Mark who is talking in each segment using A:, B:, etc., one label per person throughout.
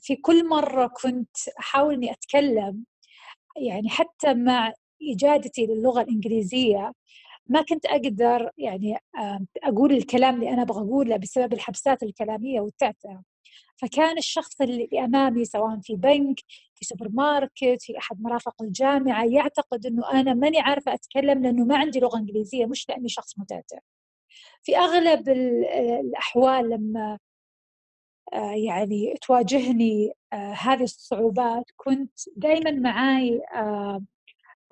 A: في كل مرة كنت أحاول إني أتكلم يعني حتى مع إجادتي للغة الإنجليزية ما كنت أقدر يعني أقول الكلام اللي أنا أبغى أقوله بسبب الحبسات الكلامية والتعتعة فكان الشخص اللي أمامي سواء في بنك في سوبر ماركت في أحد مرافق الجامعة يعتقد أنه أنا ماني عارفة أتكلم لأنه ما عندي لغة إنجليزية مش لأني شخص متعتع في أغلب الأحوال لما آه، يعني تواجهني آه، هذه الصعوبات. كنت دائما معاي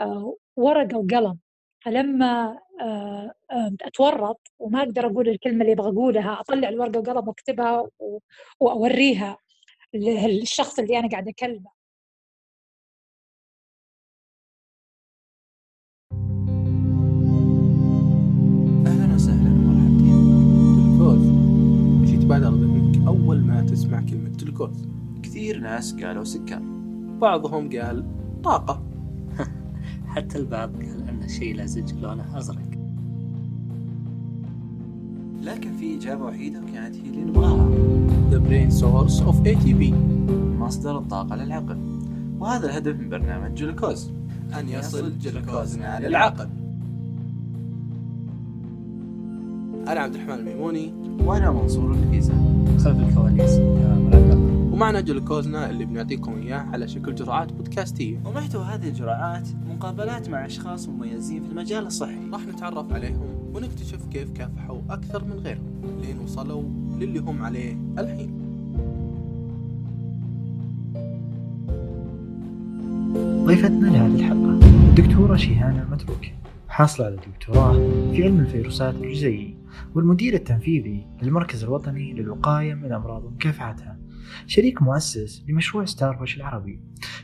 A: آه، ورقة وقلم. فلما أتورط وما أقدر أقول الكلمة اللي أبغى اقولها أطلع الورقة وقلم واكتبها وأوريها للشخص اللي
B: أنا قاعدة أكلمه. تسمع كلمة جلوكوز
C: كثير ناس قالوا سكر.
B: بعضهم قال طاقة.
D: حتى البعض قال أن الشيء لزج لونه أزرق.
C: لكن في إجابة وحيدة وكانت هي اللي نبغاها
B: The brain source of ATP
C: مصدر الطاقة للعقل. وهذا الهدف من برنامج جلوكوز.
B: أن يصل جلوكوزنا للعقل. أنا عبد الرحمن الميموني.
C: وأنا منصور النفيسة
D: خلف الكواليس
B: ومعنا جلوكوزنا اللي بنعطيكم إياه على شكل جرعات بودكاستية
C: ومحتوى هذه الجرعات مقابلات مع أشخاص مميزين في المجال الصحي.
B: راح نتعرف عليهم ونكتشف كيف كافحوا أكثر من غيرهم لين وصلوا للي هم عليه الحين.
E: ضيفتنا لهذه الحلقة الدكتورة شيهان المتروك. حاصلة على الدكتوراه في علم الفيروسات الجزيئي والمدير التنفيذي للمركز الوطني للوقاية من الأمراض ومكافحتها شريك مؤسس لمشروع ستارفش العربي.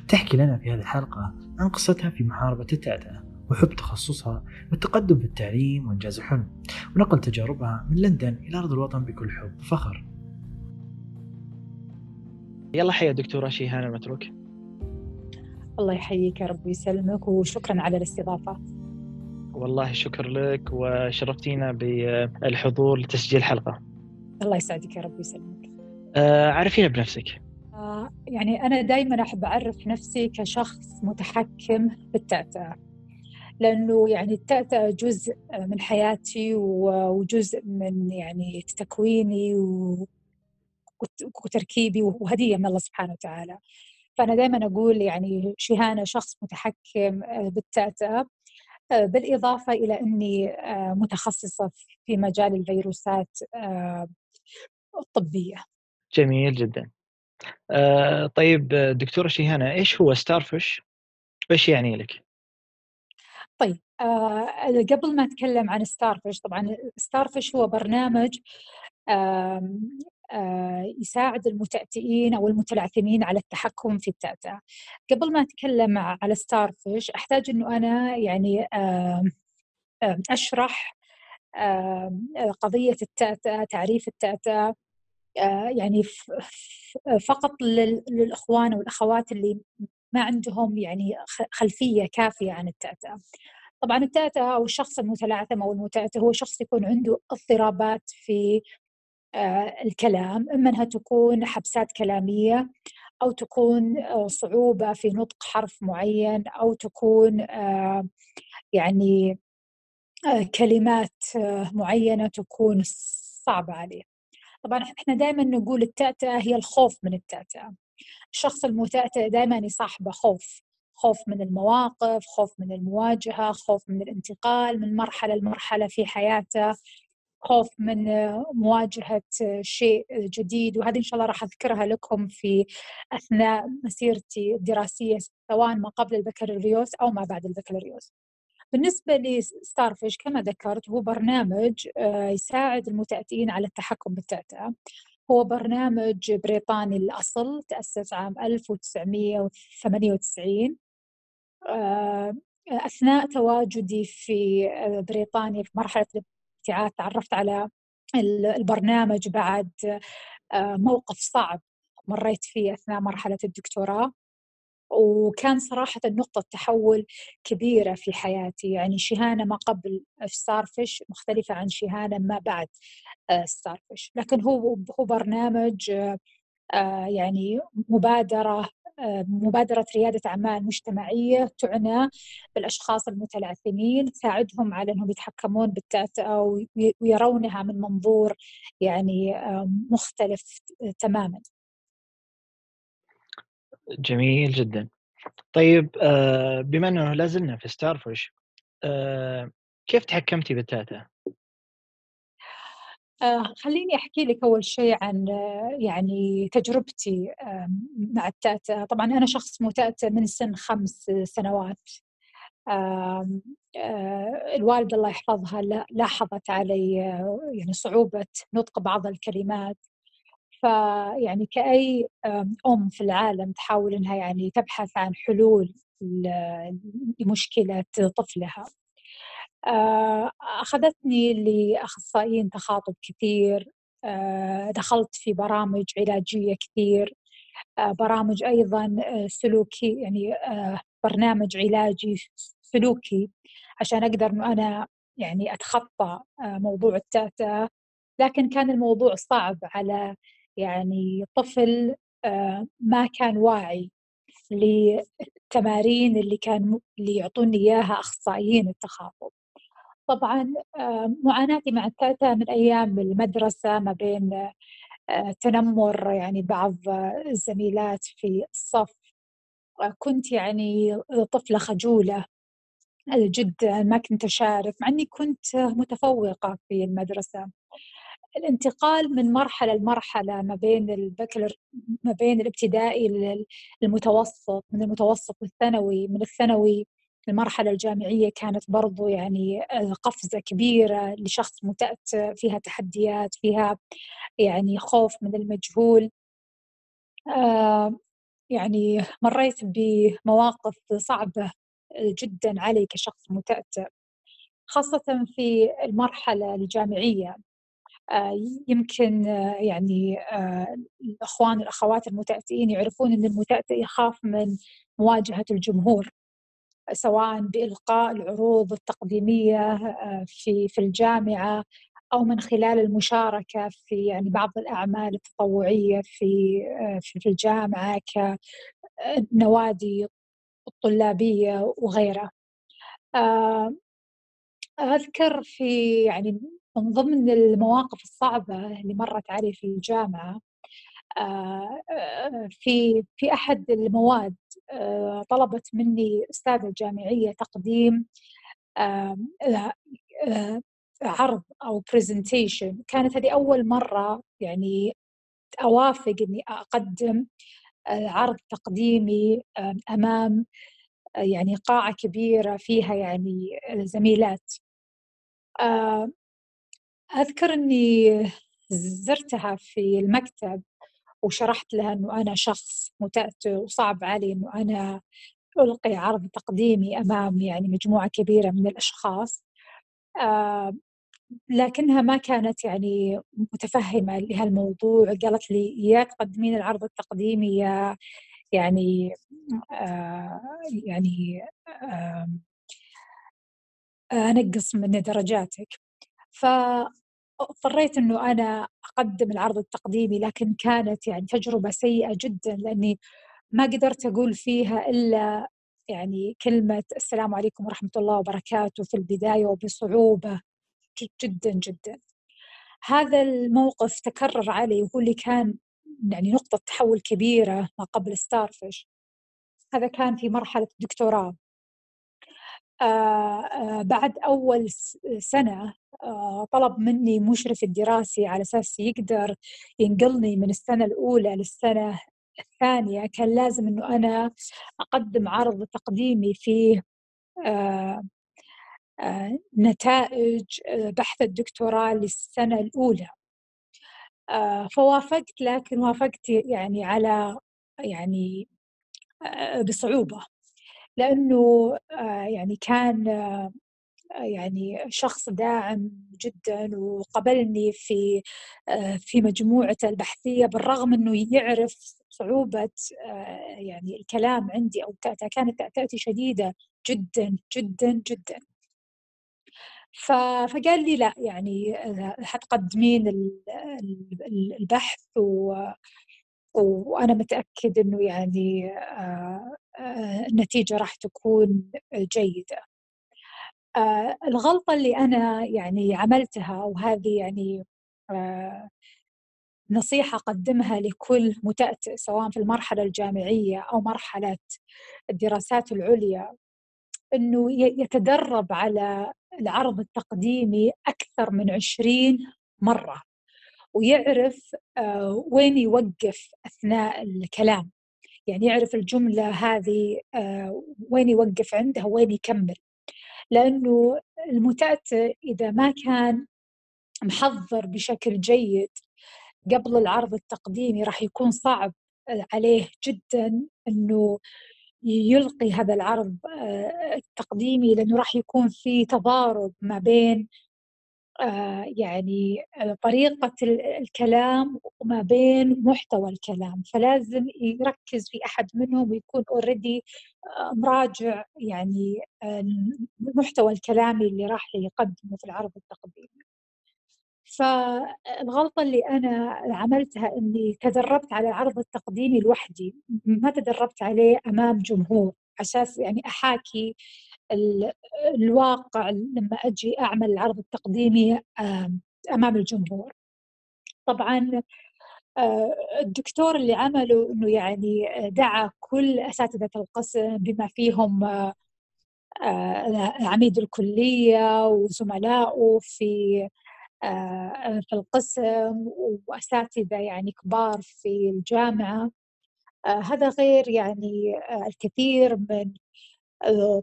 E: تحكي لنا في هذه الحلقة عن قصتها في محاربة التعتعة وحب تخصصها والتقدم في التعليم وإنجاز الحلم. ونقل تجاربها من لندن إلى أرض الوطن بكل حب وفخر. يلا حيا دكتورة شيهان المتروك.
A: الله يحييك يا رب ويسلمك وشكرا على الاستضافة.
E: والله شكر لك وشرفتينا بالحضور لتسجيل الحلقة
A: الله يسعدك يا رب ويسلمك.
E: آه عرفينا بنفسك.
A: آه يعني أنا دائما أحب أعرف نفسي كشخص متحكم بالتأتأة لأنه يعني التأتأة جزء من حياتي وجزء من يعني تكويني وتركيبي وهدية من الله سبحانه وتعالى. فأنا دائما أقول يعني شهانة شخص متحكم بالتأتأة. بالإضافة إلى أني متخصصة في مجال الفيروسات الطبية.
E: جميل جدا. آه طيب دكتورة شيهانة إيش هو ستارفش؟ وإيش يعني لك؟
A: طيب آه قبل ما أتكلم عن ستارفش طبعا ستارفش هو برنامج آه آه يساعد المتأتئين أو المتلعثمين على التحكم في التأتأة قبل ما أتكلم على ستارفش أحتاج أنه أنا يعني آه أشرح قضية التأتأة تعريف التأتأة آه، يعني فقط للإخوان والاخوات اللي ما عندهم يعني خلفية كافية عن التأتأة. طبعا التأتأة أو الشخص المتلعثم أو المتأتأ هو شخص يكون عنده اضطرابات في آه، الكلام إما انها تكون حبسات كلامية أو تكون آه، صعوبة في نطق حرف معين أو تكون يعني كلمات معينة تكون صعبة عليه. طبعا إحنا دائما نقول التأتأة هي الخوف من التأتأة الشخص المتأتئ دائما يصاحبه خوف خوف من المواقف خوف من المواجهة خوف من الانتقال من مرحلة لمرحلة في حياته خوف من مواجهة شيء جديد وهذه إن شاء الله راح أذكرها لكم في أثناء مسيرتي الدراسية سواء ما قبل البكالوريوس أو ما بعد البكالوريوس. بالنسبة لستارفش كما ذكرت هو برنامج آه، يساعد المتأتئين على التحكم بالتأتأة هو برنامج بريطاني الأصل تأسس عام 1998 آه، أثناء تواجدي في آه، بريطانيا في مرحلة الابتعاث تعرفت على البرنامج بعد موقف صعب مريت فيه أثناء مرحلة الدكتوراه. وكان صراحة نقطة تحول كبيرة في حياتي. يعني شهانة ما قبل ستارفش مختلفة عن شهانة ما بعد ستارفش لكن هو هو برنامج يعني مبادرة مبادرة ريادة أعمال مجتمعية تعنى بالأشخاص المتلعثمين تساعدهم على أنهم يتحكمون بالتأتأة ويرونها من منظور يعني مختلف تماما
E: جميل جدا طيب آه، بما أنه لازلنا في ستارفش آه، كيف تحكمتي بالتاتا؟
A: آه خليني أحكي لك أول شيء عن آه يعني تجربتي مع التأتأة طبعا أنا شخص متأتأ من سن خمس سنوات. آه الوالدة الله يحفظها لاحظت علي يعني صعوبة نطق بعض الكلمات. فيعني كأي أم في العالم تحاول إنها يعني تبحث عن حلول لمشكلة طفلها. أخذتني لأخصائيين تخاطب كثير آه، دخلت في برامج علاجية كثير آه، برامج أيضا سلوكي يعني برنامج علاجي سلوكي عشان أقدر أنه أنا يعني أتخطى موضوع التأتأة لكن كان الموضوع صعب على يعني طفل ما كان واعي للتمارين اللي كان اللي يعطوني إياها أخصائيين التخاطب. طبعا آه، معاناتي مع التاتا من أيام المدرسة ما بين آه، تنمر يعني بعض الزميلات في الصف. كنت يعني طفلة خجولة جدا ما كنت أشارك مع إني كنت متفوقة في المدرسة. الانتقال من مرحلة لمرحلة ما بين البكلر ما بين الابتدائي للمتوسط من المتوسط للثانوي من الثانوي المرحلة الجامعية كانت برضو يعني آه، قفزة كبيرة لشخص متأتئ فيها تحديات فيها يعني خوف من المجهول. آه، يعني مريت بمواقف صعبة جدا علي كشخص متأتئ خاصة في المرحلة الجامعية آه، يمكن يعني الأخوان والأخوات المتأتئين يعرفون أن المتأتئ يخاف من مواجهة الجمهور. سواء بإلقاء العروض التقديمية آه، في في الجامعة أو من خلال المشاركة في يعني بعض الأعمال التطوعية في آه، في الجامعة كنوادي الطلابية وغيرها. آه، أذكر في يعني من ضمن المواقف الصعبة اللي مرت علي في الجامعة في في أحد المواد آه، طلبت مني أستاذة جامعية تقديم آه، عرض أو برزنتيشن كانت هذه أول مرة يعني أوافق إني أقدم آه، عرض تقديمي أمام يعني قاعة كبيرة فيها يعني زميلات. أذكر إني زرتها في المكتب. وشرحت لها إنه أنا شخص متأتئ وصعب علي إنه أنا ألقي عرض تقديمي أمام يعني مجموعة كبيرة من الأشخاص. آه لكنها ما كانت يعني متفهمة لهالموضوع قالت لي يا تقدمين العرض التقديمي يا يعني آه يعني آه أنقص من درجاتك. ف اضطريت إنه أنا أقدم العرض التقديمي لكن كانت يعني تجربة سيئة جدا لأني ما قدرت أقول فيها إلا يعني كلمة السلام عليكم ورحمة الله وبركاته في البداية وبصعوبة جدا جدا. هذا الموقف تكرر علي وهو اللي كان يعني نقطة تحول كبيرة ما قبل ستارفش هذا كان في مرحلة الدكتوراه. بعد أول سنة آه، طلب مني مشرف الدراسي على أساس يقدر ينقلني من السنة الأولى للسنة الثانية كان لازم أنه أنا أقدم عرض تقديمي فيه آه، آه، نتائج بحث الدكتوراه للسنة الأولى. فوافقت لكن وافقت يعني على يعني بصعوبة. لأنه يعني كان يعني شخص داعم جدا وقبلني في آه، في مجموعته البحثية بالرغم إنه يعرف صعوبة آه، يعني الكلام عندي أو كانت تأتأتي شديدة جدا جدا جدا. فقال لي لا يعني حتقدمين البحث و وأنا متأكد إنه يعني النتيجة راح تكون جيدة. الغلطة اللي أنا يعني عملتها وهذه يعني نصيحة أقدمها لكل متأتئ سواء في المرحلة الجامعية أو مرحلة الدراسات العليا أنه يتدرب على العرض التقديمي أكثر من عشرين مرة ويعرف آه، وين يوقف أثناء الكلام. يعني يعرف الجملة هذه آه، وين يوقف عندها وين يكمل. لأنه المتأتئ إذا ما كان محضر بشكل جيد قبل العرض التقديمي راح يكون صعب عليه جدا إنه يلقي هذا العرض آه، التقديمي لأنه راح يكون في تضارب ما بين آه، يعني طريقة الكلام وما بين محتوى الكلام. فلازم يركز في أحد منهم ويكون اوريدي آه، مراجع يعني المحتوى الكلامي اللي راح يقدمه في العرض التقديمي. فالغلطة اللي أنا عملتها إني تدربت على العرض التقديمي لوحدي ما تدربت عليه أمام جمهور أساس يعني أحاكي الواقع لما أجي أعمل العرض التقديمي أمام الجمهور. طبعا آه، الدكتور اللي عمله إنه يعني دعا كل أساتذة القسم بما فيهم آه، عميد الكلية وزملائه في آه، في القسم وأساتذة يعني كبار في الجامعة. آه، هذا غير يعني آه، الكثير من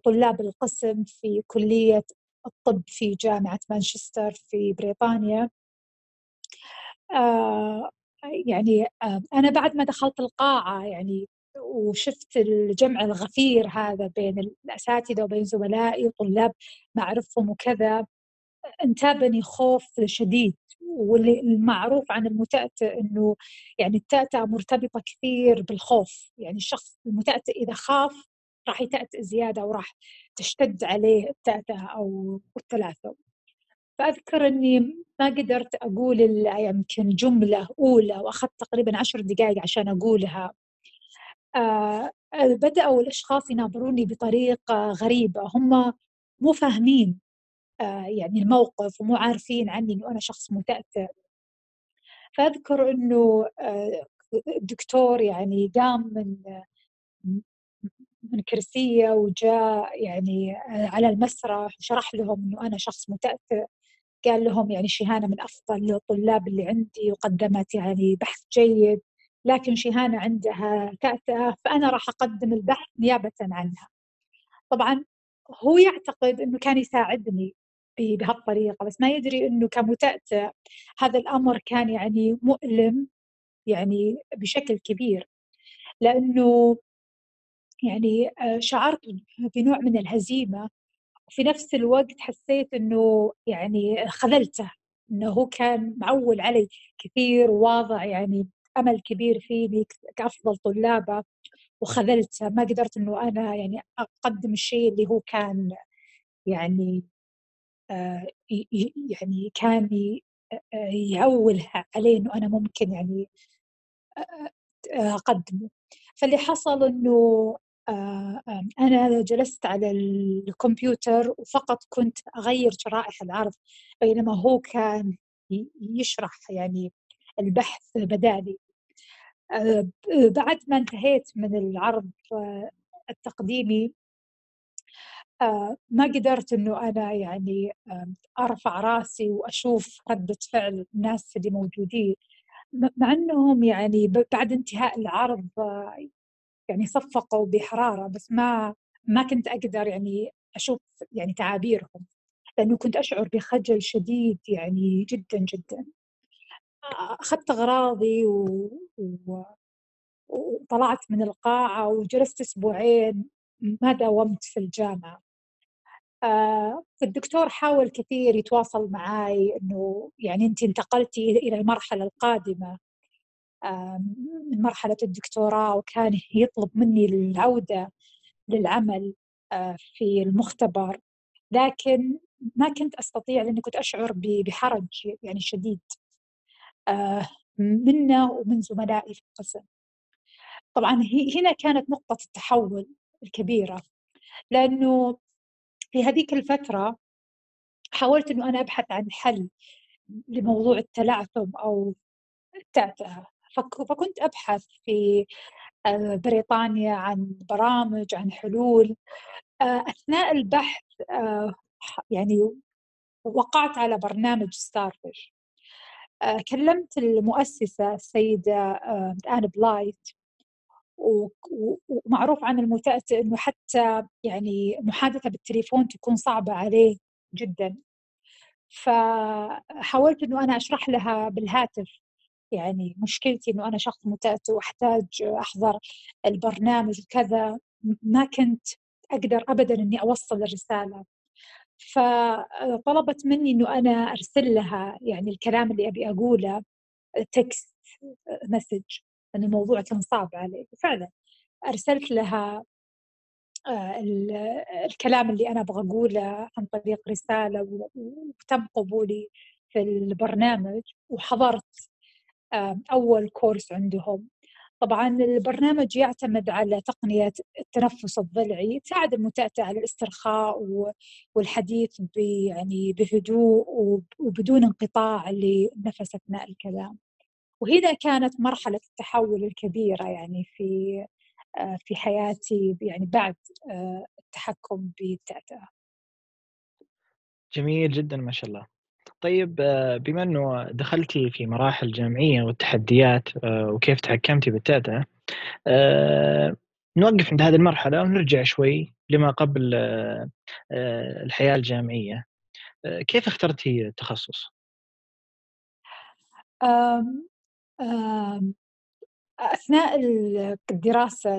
A: طلاب القسم في كلية الطب في جامعة مانشستر في بريطانيا. يعني أنا بعد ما دخلت القاعة يعني وشفت الجمع الغفير هذا بين الأساتذة وبين زملائي وطلاب ما أعرفهم وكذا انتابني خوف شديد واللي المعروف عن المتأتئ إنه يعني التأتأة مرتبطة كثير بالخوف. يعني الشخص المتأتئ إذا خاف راح يتأتئ زيادة وراح تشتد عليه التأتأة أو التلافؤ فأذكر إني ما قدرت أقول يمكن جملة أولى وأخذت تقريبا عشر دقائق عشان أقولها. آه بدأوا الأشخاص يناظروني بطريقة غريبة. هم مو فاهمين آه، يعني الموقف ومو عارفين عني إنه أنا شخص متاثر فأذكر إنه آه، الدكتور يعني قام من من كرسية وجاء يعني آه، على المسرح وشرح لهم إنه أنا شخص متأثر. قال لهم يعني شيهانه من أفضل الطلاب اللي عندي وقدمت يعني بحث جيد لكن شيهانه عندها تأتأة فأنا راح أقدم البحث نيابة عنها. طبعا هو يعتقد إنه كان يساعدني بهالطريقة بس ما يدري إنه كمتأتئ هذا الأمر كان يعني مؤلم يعني بشكل كبير. لأنه يعني آه، شعرت بنوع من الهزيمة. وفي نفس الوقت حسيت إنه يعني خذلته إنه هو كان معول علي كثير وواضع يعني أمل كبير فيني كأفضل طلابة وخذلته. ما قدرت إنه أنا يعني أقدم الشيء اللي هو كان يعني آه، يعني كان يعول عليه إنه أنا ممكن يعني أقدمه. فاللي حصل إنه أنا جلست على الكمبيوتر وفقط كنت أغير شرائح العرض بينما هو كان يشرح يعني البحث بدالي بعد ما انتهيت من العرض التقديمي آه، ما قدرت إنه أنا يعني أرفع رأسي وأشوف ردة فعل الناس اللي موجودين. مع إنهم يعني بعد انتهاء العرض آه، يعني صفقوا بحرارة بس ما ما كنت أقدر يعني أشوف يعني تعابيرهم لأنه كنت أشعر بخجل شديد يعني جدا جدا. أخذت أغراضي و... و... وطلعت من القاعة وجلست أسبوعين ما داومت في الجامعة. آه، الدكتور حاول كثير يتواصل معي إنه يعني انت انتقلتي إلى المرحلة القادمة. من مرحلة الدكتوراه وكان يطلب مني العودة للعمل آه، في المختبر. لكن ما كنت أستطيع لأني كنت أشعر بحرج يعني شديد آه، منه ومن زملائي في القسم. طبعا هنا كانت نقطة التحول الكبيرة لأنه في هذيك الفترة حاولت أنه أنا أبحث عن حل لموضوع التلعثم أو التعتعة فكنت أبحث في آه، بريطانيا عن برامج عن حلول. آه، أثناء البحث آه، يعني وقعت على برنامج ستارفش كلمت المؤسسة السيدة آن بلايت ومعروف عن المتأتئ إنه حتى يعني محادثة بالتليفون تكون صعبة عليه جدا. فحاولت إنه أنا أشرح لها بالهاتف يعني مشكلتي إنه أنا شخص متأتئ وأحتاج أحضر البرنامج وكذا ما كنت أقدر ابدا إني أوصل الرسالة. فطلبت مني إنه أنا أرسل لها يعني الكلام اللي أبي أقوله text message لأن الموضوع كان صعب علي. فعلا أرسلت لها آه، الكلام اللي أنا أبغى أقوله عن طريق رسالة وتم قبولي في البرنامج وحضرت أول كورس عندهم. طبعا البرنامج يعتمد على تقنية التنفس الضلعي تساعد المتأتئ على الاسترخاء والحديث يعني بهدوء وبدون انقطاع للنفس أثناء الكلام. وهنا كانت مرحلة التحول الكبيرة يعني في في حياتي يعني بعد آه، التحكم بالتأتأة
E: جميل جدا ما شاء الله. طيب آه، بما إنه دخلتي في مراحل جامعية والتحديات وكيف تحكمتي بالتأتأة نوقف عند هذه المرحلة ونرجع شوي لما قبل الحياة الجامعية كيف اخترتي التخصص؟
A: أثناء الدراسة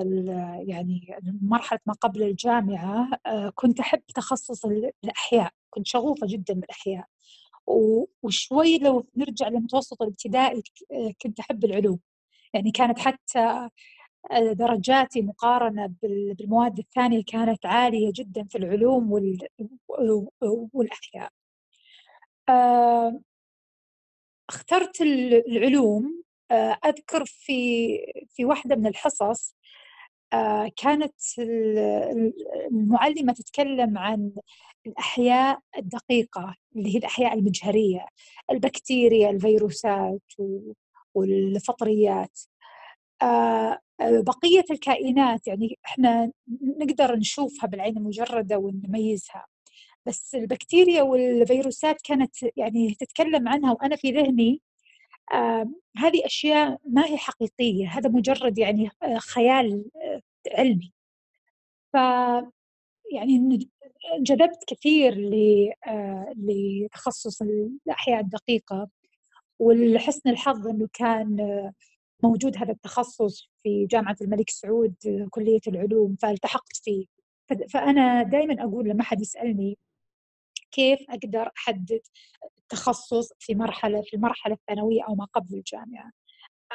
A: يعني مرحلة ما قبل الجامعة آه، كنت أحب تخصص الأحياء كنت شغوفة جدا بالأحياء وشوي لو نرجع للمتوسط الابتدائي آه، كنت أحب العلوم. يعني كانت حتى آه، درجاتي مقارنة بالمواد الثانية كانت عالية جدا في العلوم والأحياء. اخترت العلوم آه، أذكر في في واحدة من الحصص آه، كانت المعلمة تتكلم عن الأحياء الدقيقة اللي هي الأحياء المجهرية البكتيريا الفيروسات والفطريات. آه، بقية الكائنات يعني إحنا نقدر نشوفها بالعين المجردة ونميزها. بس البكتيريا والفيروسات كانت يعني تتكلم عنها وأنا في ذهني آه هذه أشياء ما هي حقيقية هذا مجرد يعني آه خيال آه علمي. ف يعني انجذبت كثير آه، لتخصص الأحياء الدقيقة ولحسن الحظ أنه كان آه، موجود هذا التخصص في جامعة الملك سعود آه، كلية العلوم فالتحقت فيه. فأنا دائما أقول لما حد يسألني كيف أقدر أحدد التخصص في مرحلة في المرحلة الثانوية أو ما قبل الجامعة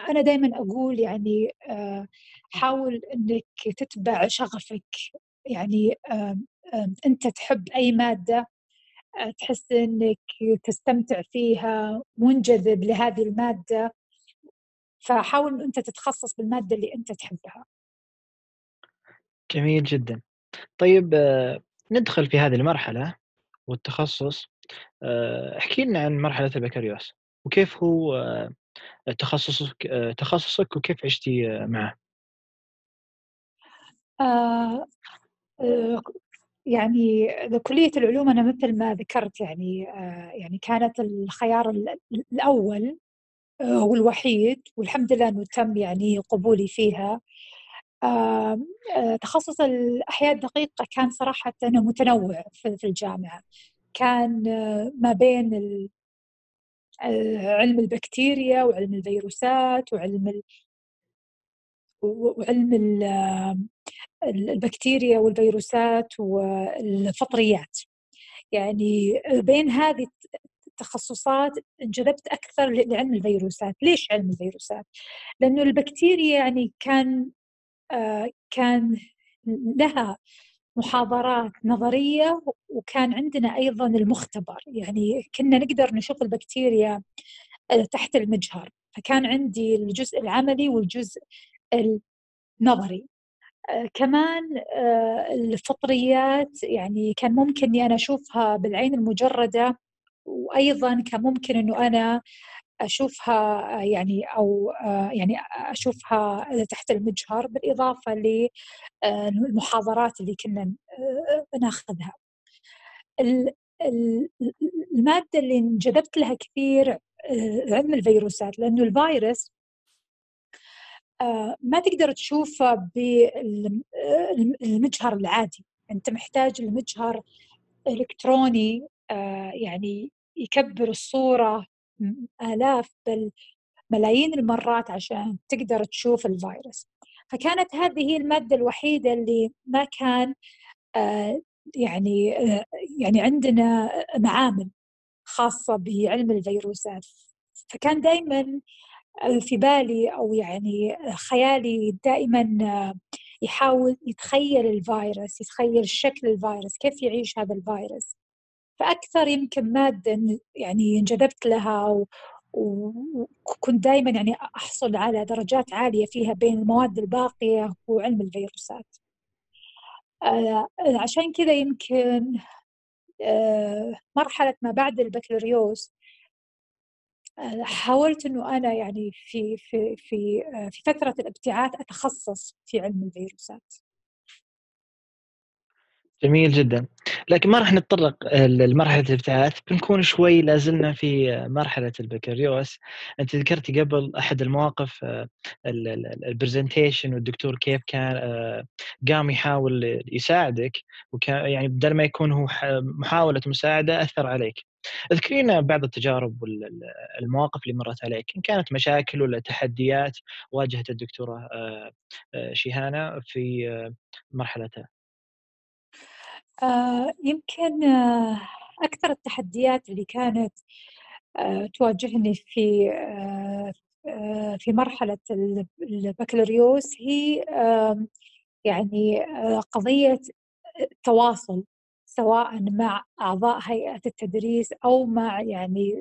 A: أنا دائما أقول يعني آه، حاول إنك تتبع شغفك يعني أنت تحب أي مادة؟ آه، تحس إنك تستمتع فيها منجذب لهذه المادة؟ فحاول أنت تتخصص بالمادة اللي أنت تحبها.
E: جميل جدا. طيب آه، ندخل في هذه المرحلة والتخصص. آه، احكي لنا عن مرحلة البكالوريوس. وكيف هو تخصصك تخصصك وكيف عشتي معه؟
A: آه يعني كلية العلوم أنا مثل ما ذكرت يعني آه يعني كانت الخيار الأول آه والوحيد والحمد لله أنه تم يعني قبولي فيها. آه تخصص الأحياء الدقيقة كان صراحة متنوع في الجامعة. كان ما بين علم البكتيريا وعلم الفيروسات وعلم وعلم البكتيريا والفيروسات والفطريات. يعني بين هذه التخصصات انجذبت أكثر لعلم الفيروسات، ليش علم الفيروسات؟ لأنه البكتيريا يعني كان كان لها محاضرات نظرية وكان عندنا أيضا المختبر. يعني كنا نقدر نشوف البكتيريا آه، تحت المجهر. فكان عندي الجزء العملي والجزء نظري آه، كمان آه، الفطريات يعني كان ممكن إني أنا أشوفها بالعين المجردة وأيضا كان ممكن إنه أنا أشوفها يعني أو يعني أشوفها تحت المجهر بالإضافة للمحاضرات اللي كنا ناخذها. المادة اللي انجذبت لها كثير علم الفيروسات لأنه الفيروس ما تقدر تشوفه بالمجهر العادي. أنت محتاج المجهر إلكتروني يعني يكبر الصورة آلاف بل ملايين المرات عشان تقدر تشوف الفيروس. فكانت هذه هي المادة الوحيدة اللي ما كان آه يعني آه يعني عندنا معامل خاصة بعلم الفيروسات. فكان دائما في بالي أو يعني خيالي دائما يحاول يتخيل الفيروس يتخيل شكل الفيروس كيف يعيش هذا الفيروس. فأكثر يمكن مادة يعني انجذبت لها وكنت دائما يعني أحصل على درجات عالية فيها بين المواد الباقية وعلم الفيروسات. آه، عشان كذا يمكن آه، مرحلة ما بعد البكالوريوس آه، حاولت إنه أنا يعني في في في في فترة الابتعاث أتخصص في علم الفيروسات.
E: جميل جدا. لكن ما راح نتطرق لمرحلة الابتعاث. بنكون شوي لازلنا في مرحلة البكالوريوس. أنت ذكرتي قبل أحد المواقف البرزنتيشن والدكتور كيف كان آه، قام يحاول يساعدك وكان يعني بدل ما يكون هو محاولة مساعدة أثر عليك. أذكرينا بعض التجارب والمواقف اللي مرت عليك إن كانت مشاكل ولا تحديات واجهت الدكتورة آه، آه، شيهانة في مرحلتها؟
A: آه، يمكن آه، أكثر التحديات اللي كانت تواجهني في في مرحلة البكالوريوس هي يعني قضية التواصل سواء مع أعضاء هيئة التدريس أو مع يعني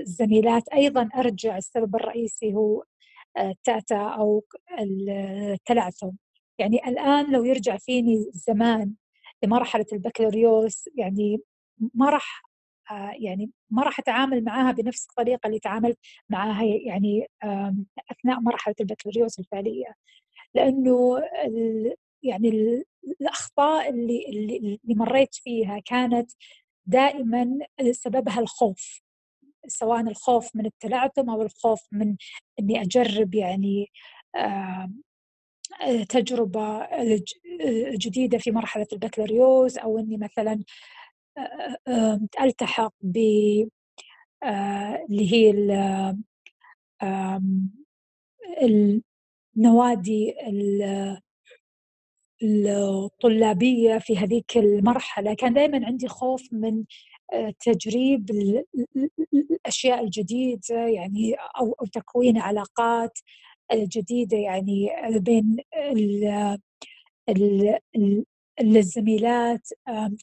A: الزميلات أيضا أرجع السبب الرئيسي هو التأتأة أو التلعثم. يعني الآن لو يرجع فيني الزمان لمرحلة البكالوريوس يعني ما راح يعني ما راح أتعامل معها بنفس الطريقة اللي تعاملت معها يعني أثناء مرحلة البكالوريوس الفعلية. لأنه يعني الأخطاء اللي اللي مريت فيها كانت دائما سببها الخوف سواء الخوف من التلعثم أو الخوف من إني أجرب يعني تجربة جديدة في مرحلة البكالوريوس أو إني مثلا ألتحق ب اللي هي النوادي الطلابية في هذيك المرحلة. كان دائما عندي خوف من تجريب الأشياء الجديدة يعني أو تكوين علاقات الجديدة يعني بين الزميلات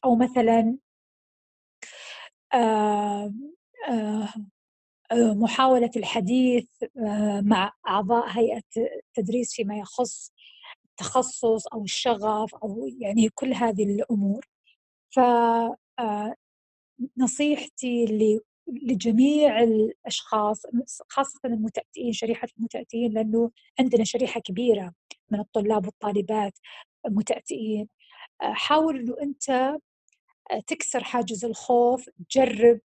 A: أو مثلا محاولة الحديث مع أعضاء هيئة التدريس فيما يخص التخصص أو الشغف أو يعني كل هذه الأمور. ف نصيحتي لجميع الأشخاص خاصة المتاتين شريحة المتاتين لأنه عندنا شريحة كبيرة من الطلاب والطالبات متأتئين. حاول إنه أنت تكسر حاجز الخوف تجرب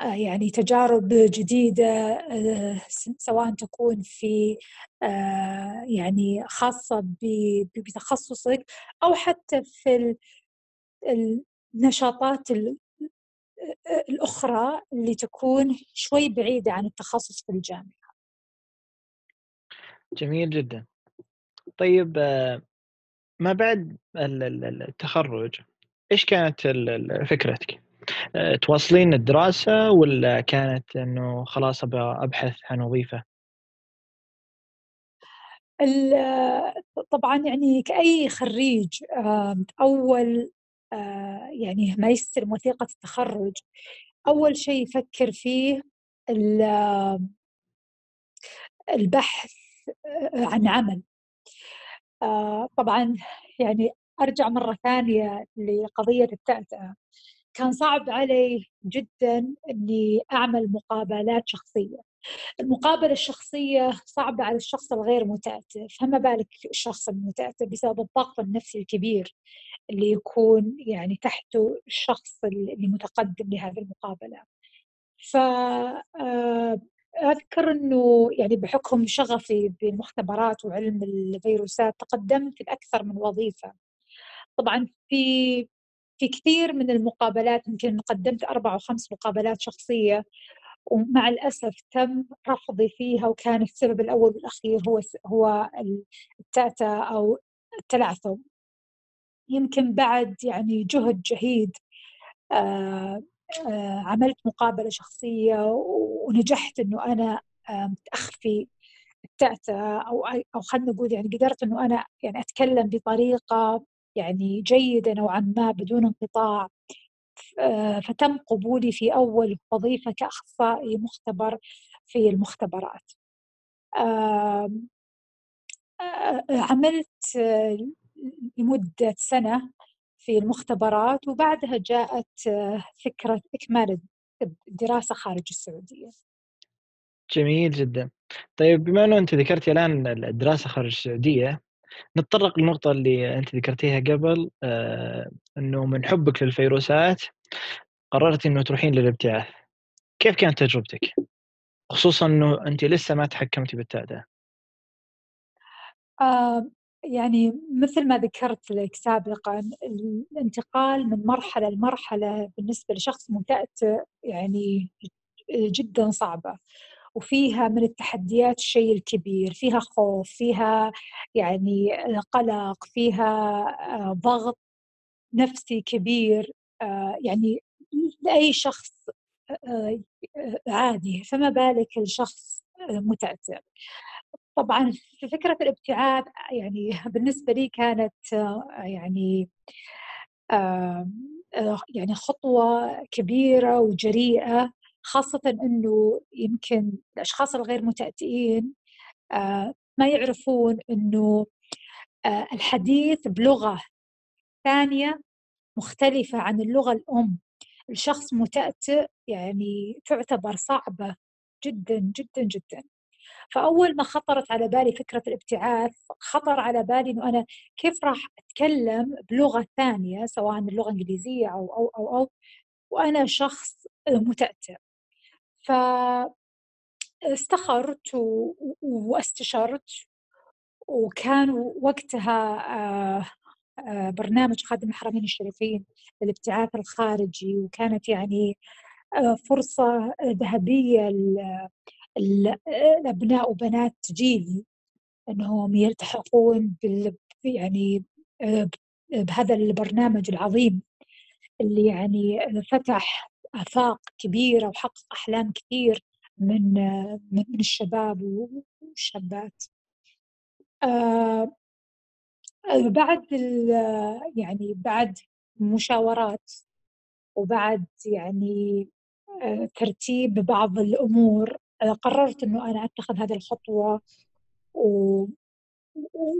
A: يعني تجارب جديدة سواء تكون في يعني خاصة بتخصصك أو حتى في النشاطات الأخرى اللي تكون شوي بعيدة عن التخصص في الجامعة
E: جميل جدا طيب ما بعد التخرج إيش كانت فكرتك؟ تواصلين الدراسة ولا كانت إنه خلاص أبحث عن وظيفة؟
A: طبعا يعني كأي خريج أول آه، يعني ما يستلم وثيقة التخرج أول شيء يفكر فيه البحث عن عمل طبعا يعني أرجع مرة ثانية لقضية التأتأة كان صعب علي جدا أني أعمل مقابلات شخصية. المقابلة الشخصية صعبة على الشخص الغير متأتئ فما بالك الشخص المتأتئ بسبب الضغط النفسي الكبير اللي يكون يعني تحته الشخص اللي متقدم لهذه المقابلة. ف أذكر أنه يعني بحكم شغفي بالمختبرات وعلم الفيروسات تقدمت لأكثر من وظيفة. طبعا في في كثير من المقابلات يمكن قدمت أربع أو خمس مقابلات شخصية ومع الأسف تم رفضي فيها وكان السبب الأول والأخير هو هو التأتة أو التلعثم يمكن بعد يعني جهد جهيد آه آه عملت مقابلة شخصية ونجحت إنه أنا أخفي التأتة أو أو خلينا نقول يعني قدرت إنه أنا يعني أتكلم بطريقة يعني جيدة نوعا ما بدون انقطاع آه، فتم قبولي في أول وظيفة كأخصائي مختبر في المختبرات. آه، عملت آه، لمدة سنة في المختبرات وبعدها جاءت فكرة إكمال الدراسة خارج السعودية.
E: جميل جدا. طيب بما أنه أنت ذكرتي الآن الدراسة خارج السعودية نتطرق للنقطة اللي أنت ذكرتيها قبل آه أنه من حبك للفيروسات قررت أنه تروحين للإبتعاث. كيف كانت تجربتك؟ خصوصا أنه أنت لسه ما تحكمتي بالتأدة
A: آه يعني مثل ما ذكرت لك سابقا الانتقال من مرحلة لمرحلة بالنسبة لشخص متأتئ يعني جدا صعبة. وفيها من التحديات الشيء الكبير فيها خوف فيها يعني قلق فيها آه، ضغط نفسي كبير آه، يعني لأي شخص آه، عادي فما بالك الشخص متأثر طبعا في فكرة الابتعاد يعني بالنسبة لي كانت يعني يعني خطوة كبيرة وجريئة. خاصة أنه يمكن الأشخاص الغير متأتئين آه، ما يعرفون أنه آه، الحديث بلغة ثانية مختلفة عن اللغة الأم. الشخص متأتئ يعني تعتبر صعبة جدا جدا جدا. فأول ما خطرت على بالي فكرة الابتعاث خطر على بالي أنه أنا كيف راح أتكلم بلغة ثانية سواء اللغة الإنجليزية أو أو أو, أو وأنا شخص متأتئ. فاستخرت واستشرت وكان وقتها آه، آه، برنامج خادم الحرمين الشريفين للابتعاث الخارجي وكانت يعني آه، فرصة ذهبية لأبناء وبنات جيلي أنهم يلتحقون بال يعني بهذا البرنامج العظيم اللي يعني فتح آفاق كبيرة وحقق أحلام كثير من من الشباب والشابات. آه بعد يعني بعد مشاورات وبعد يعني آه ترتيب بعض الأمور آه قررت أنه أنا أتخذ هذه الخطوة و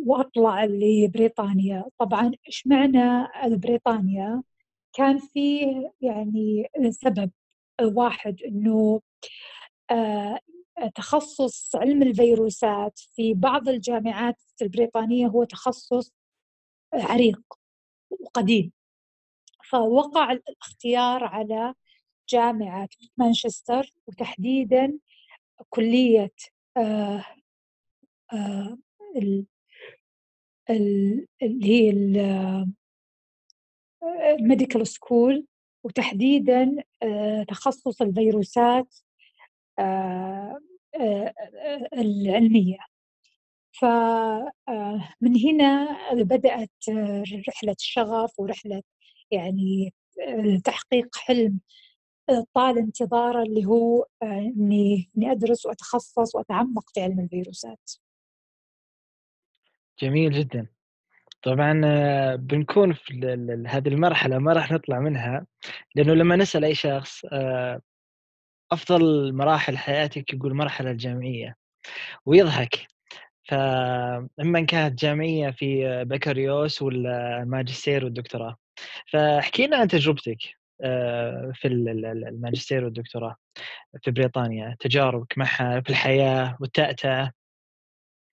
A: وأطلع لبريطانيا. طبعا إيش معنى بريطانيا كان فيه يعني سبب واحد إنه آه، تخصص علم الفيروسات في بعض الجامعات البريطانية هو تخصص عريق وقديم. فوقع الاختيار على جامعة مانشستر وتحديدا كلية آه، آه، اللي هي ال medical school وتحديدا آه، تخصص الفيروسات آه، آه، العلمية فمن هنا بدأت رحلة الشغف ورحلة يعني تحقيق حلم طال انتظاره اللي هو إني إني أدرس وأتخصص وأتعمق في علم الفيروسات.
E: جميل جدا. طبعا آه، بنكون في هذه المرحلة ما راح نطلع منها لأنه لما نسأل أي شخص آه، أفضل مراحل حياتك يقول مرحلة الجامعية ويضحك. فإما كانت جامعية في بكالوريوس ولا ماجستير والدكتوراه فاحكي لنا عن تجربتك آه، في الماجستير والدكتوراه في بريطانيا تجاربك معها في الحياة والتأتأة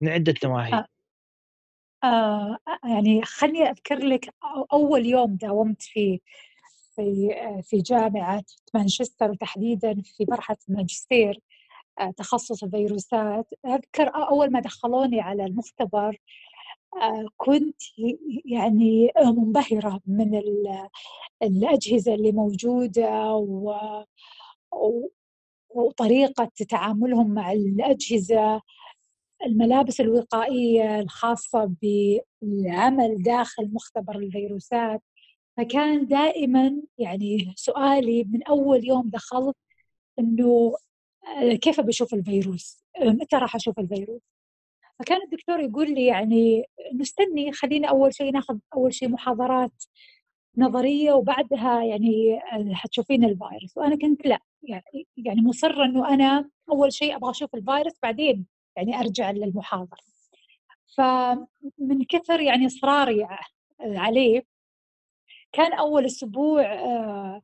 E: من عدة نواحي.
A: آه. آه يعني خليني أذكر لك أول يوم داومت فيه في في جامعة مانشستر وتحديدا في مرحلة الماجستير آه، تخصص الفيروسات أذكر أول ما دخلوني على المختبر آه، كنت يعني منبهرة من الأجهزة اللي موجودة و وطريقة تعاملهم مع الأجهزة الملابس الوقائية الخاصة بالعمل داخل مختبر الفيروسات فكان دائما يعني سؤالي من أول يوم دخلت إنه آه، كيف بشوف الفيروس؟ متى راح أشوف الفيروس؟ فكان الدكتور يقول لي يعني نستني خلينا أول شيء ناخذ أول شيء محاضرات نظرية وبعدها يعني آه، حتشوفين الفيروس وأنا كنت لا يعني يعني مصرة إنه أنا أول شيء أبغى أشوف الفيروس بعدين يعني أرجع للمحاضرة. فمن كثر يعني إصراري عليه كان أول أسبوع آه،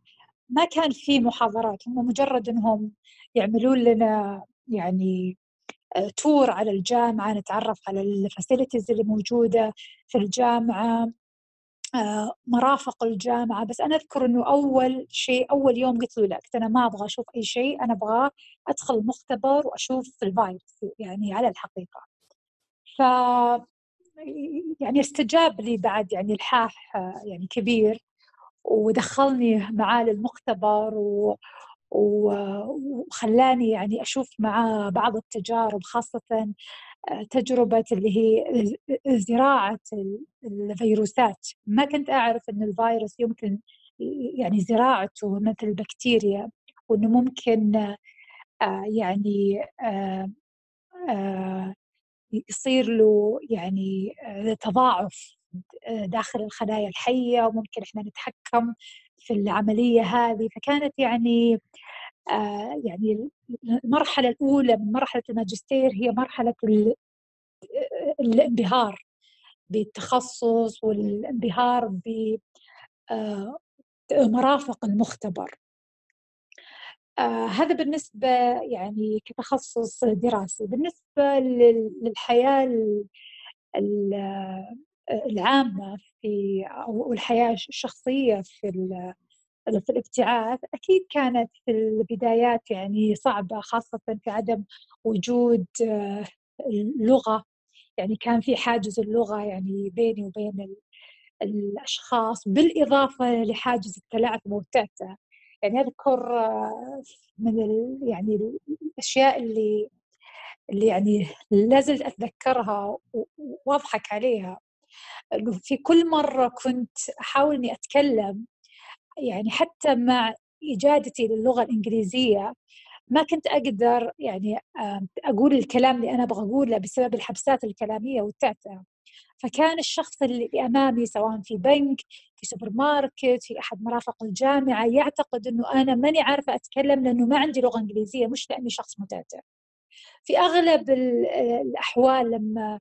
A: ما كان في محاضرات هم مجرد أنهم يعملون لنا يعني تور آه، على الجامعة نتعرف على الفاسيلتيز اللي موجودة في الجامعة. آه، مرافق الجامعة بس أنا أذكر أنه أول شيء أول يوم قلت له لا أنا ما أبغى أشوف أي شيء أنا أبغى أدخل المختبر وأشوف الفايروس يعني على الحقيقة. ف يعني استجاب لي بعد يعني الحاح يعني كبير ودخلني معاه للمختبر و... وخلاني يعني أشوف معاه بعض التجارب خاصة. تجربة اللي هي زراعة الفيروسات. ما كنت أعرف أن الفيروس يمكن يعني زراعته مثل البكتيريا وأنه ممكن آه، يعني آه، آه، يصير له يعني تضاعف داخل الخلايا الحية وممكن إحنا نتحكم في العملية هذه. فكانت يعني يعني المرحلة الأولى من مرحلة الماجستير هي مرحلة الانبهار بالتخصص والانبهار بمرافق آه المختبر. آه هذا بالنسبة يعني كتخصص دراسي. بالنسبة للحياة العامة في أو الحياة الشخصية في في الابتعاث أكيد كانت في البدايات يعني صعبة خاصة في عدم وجود آه، اللغة. يعني كان في حاجز اللغة يعني بيني وبين الأشخاص بالإضافة لحاجز التلعثم والتأتأة يعني أذكر آه، من ال يعني الأشياء اللي اللي يعني لازلت أتذكرها وأضحك عليها. في كل مرة كنت أحاول إني أتكلم يعني حتى مع إجادتي للغة الإنجليزية ما كنت أقدر يعني أقول الكلام اللي أنا أبغى أقوله بسبب الحبسات الكلامية والتعتعة فكان الشخص اللي أمامي سواء في بنك في سوبر ماركت في أحد مرافق الجامعة يعتقد أنه أنا ماني عارفة أتكلم لأنه ما عندي لغة إنجليزية مش لأني شخص متعتع في أغلب الأحوال لما آه،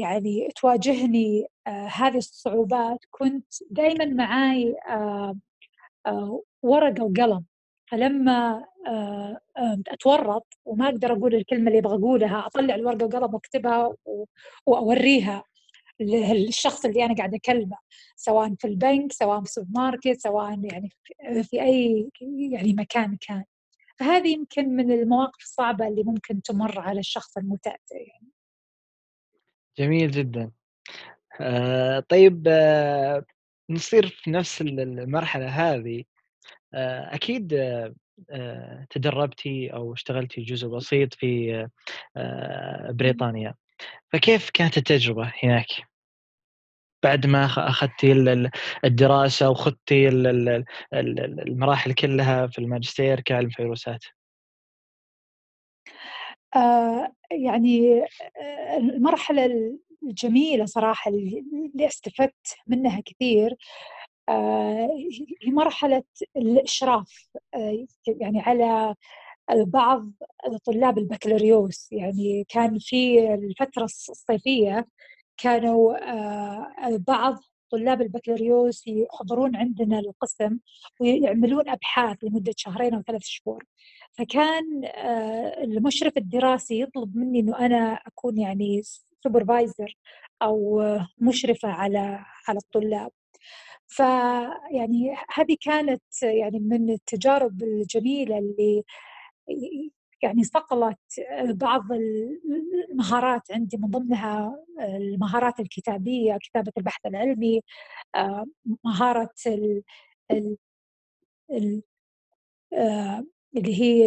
A: يعني تواجهني آه، هذه الصعوبات. كنت دائما معاي آه، ورقة وقلم. فلما أتورط وما أقدر أقول الكلمة اللي أبغى اقولها أطلع الورقة وقلم واكتبها وأوريها للشخص اللي أنا قاعدة أكلمه سواء في البنك سواء في السوبر ماركت سواء يعني في أي يعني مكان كان. فهذه يمكن من المواقف الصعبة اللي ممكن تمر على الشخص المتأتئ يعني.
E: جميل جدا. آه طيب آه نصير في نفس المرحلة هذه آه أكيد تدربتي أو اشتغلتي جزء بسيط في بريطانيا. فكيف كانت التجربة هناك؟ بعد ما أخذتي الدراسة وخذتي المراحل كلها في الماجستير كعلم فيروسات
A: يعني آه، المرحلة الجميلة صراحة اللي استفدت منها كثير آه هي مرحلة الإشراف آه يعني على بعض طلاب البكالوريوس. يعني كان في الفترة الصيفية كانوا بعض طلاب البكالوريوس يحضرون عندنا القسم ويعملون أبحاث لمدة شهرين أو ثلاث شهور. فكان المشرف الدراسي يطلب مني أنه أنا أكون يعني سوبرفايزر أو مشرفة على على الطلاب. فيعني هذه كانت يعني من التجارب الجميلة اللي يعني صقلت بعض المهارات عندي من ضمنها المهارات الكتابية كتابة البحث العلمي آه، مهارة ال ال ال آه، اللي هي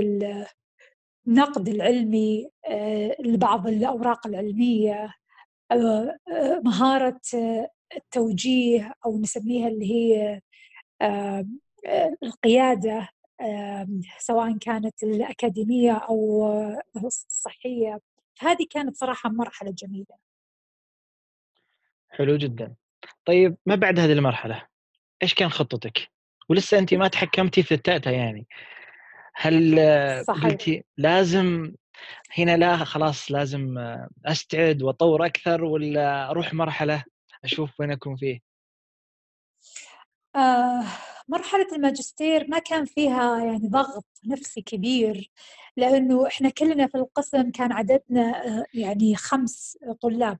A: النقد العلمي آه، لبعض الأوراق العلمية مهارة التوجيه أو نسميها اللي هي القيادة. سواء كانت الأكاديمية أو الصحية هذه كانت صراحة مرحلة جميلة
E: حلو جدا طيب ما بعد هذه المرحلة إيش كان خطتك؟ ولسه أنت ما تحكمتي في التأتة يعني هل صحيح. قلتي لازم هنا لا خلاص لازم أستعد وأطور أكثر ولا أروح مرحلة أشوف وين أكون فيه؟
A: آه مرحلة الماجستير ما كان فيها يعني ضغط نفسي كبير لأنه إحنا كلنا في القسم كان عددنا آه، يعني خمس طلاب